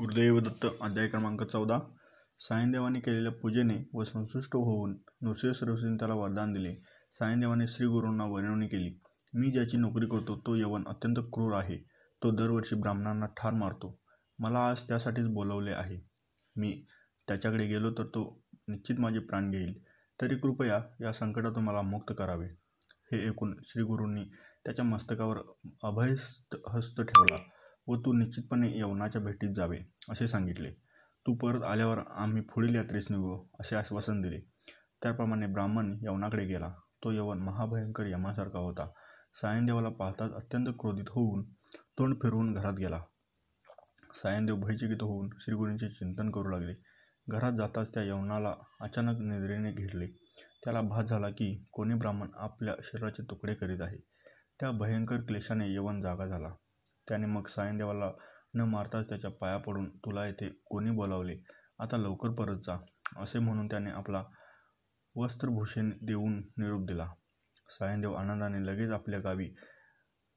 गुरुदेव दत्त अध्याय क्रमांक चौदा. सायनदेवाने केलेल्या पूजेने व संतुष्ट होऊन नृसिंह त्याला वरदान दिले. सायनदेवाने श्री गुरूंना केली. मी ज्याची नोकरी करतो तो यवन अत्यंत क्रूर आहे. तो दरवर्षी ब्राह्मणांना ठार मारतो. मला आज त्यासाठीच बोलवले आहे. मी त्याच्याकडे गेलो तर तो निश्चित माझे प्राण घेईल. तरी कृपया या संकटातून मला मुक्त करावे. हे ऐकून श्रीगुरूंनी त्याच्या मस्तकावर अभयस्त हस्त ठेवला. व तू निश्चितपणे यवनाच्या भेटीत जावे असे सांगितले. तू परत आल्यावर आम्ही पुढील यात्रेस निघू असे आश्वासन दिले. त्याप्रमाणे ब्राह्मण यवनाकडे गेला. तो यवन महाभयंकर यमासारखा होता. सायनदेवाला पाहताच अत्यंत क्रोधित होऊन तोंड फिरवून घरात गेला. सायनदेव भयचकित होऊन श्रीगुरूंचे चिंतन करू लागले. घरात जाताच त्या यवनाला अचानक निद्रेने घेरले. त्याला भास झाला की कोणी ब्राह्मण आपल्या शरीराचे तुकडे करीत आहे. त्या भयंकर क्लेशाने यवन जागा झाला. त्याने मग सायनदेवाला न मारताच त्याच्या पाया पडून तुला येथे कोणी बोलावले? आता लवकर परत जा असे म्हणून त्याने आपला वस्त्रभूषण देऊन निरोप दिला. सायनदेव आनंदाने लगेच आपल्या गावी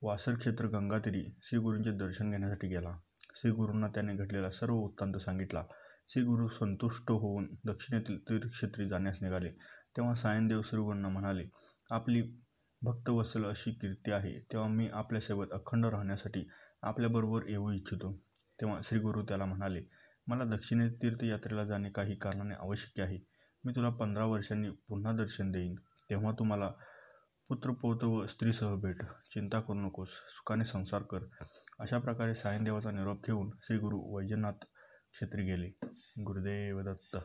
वासरक्षेत्र गंगातीरी श्रीगुरूंचे दर्शन घेण्यासाठी गेला. श्रीगुरूंना त्याने घडलेला सर्व वृत्तांत सांगितला. श्रीगुरू संतुष्ट होऊन दक्षिणेतील तीर्थक्षेत्री जाण्यास निघाले. तेव्हा सायनदेव श्रीगुरूंना म्हणाले आपली भक्तवत्सल अशी कीर्ती आहे तेव्हा मी आपल्या अखंड राहण्यासाठी आपल्याबरोबर येऊ इच्छितो. तेव्हा श्री गुरु त्याला म्हणाले मला दक्षिणे तीर्थयात्रेला जाणे काही कारणाने आवश्यक आहे. मी तुला पंधरा वर्षांनी पुन्हा दर्शन देईन. तेव्हा तू मला पुत्रपौत्र व स्त्रीसह भेट. चिंता करू नकोस. सुखाने संसार कर. अशा प्रकारे सायनदेवाचा निरोप घेऊन श्री गुरु वैजनाथ क्षेत्री गेले. गुरुदेव दत्त.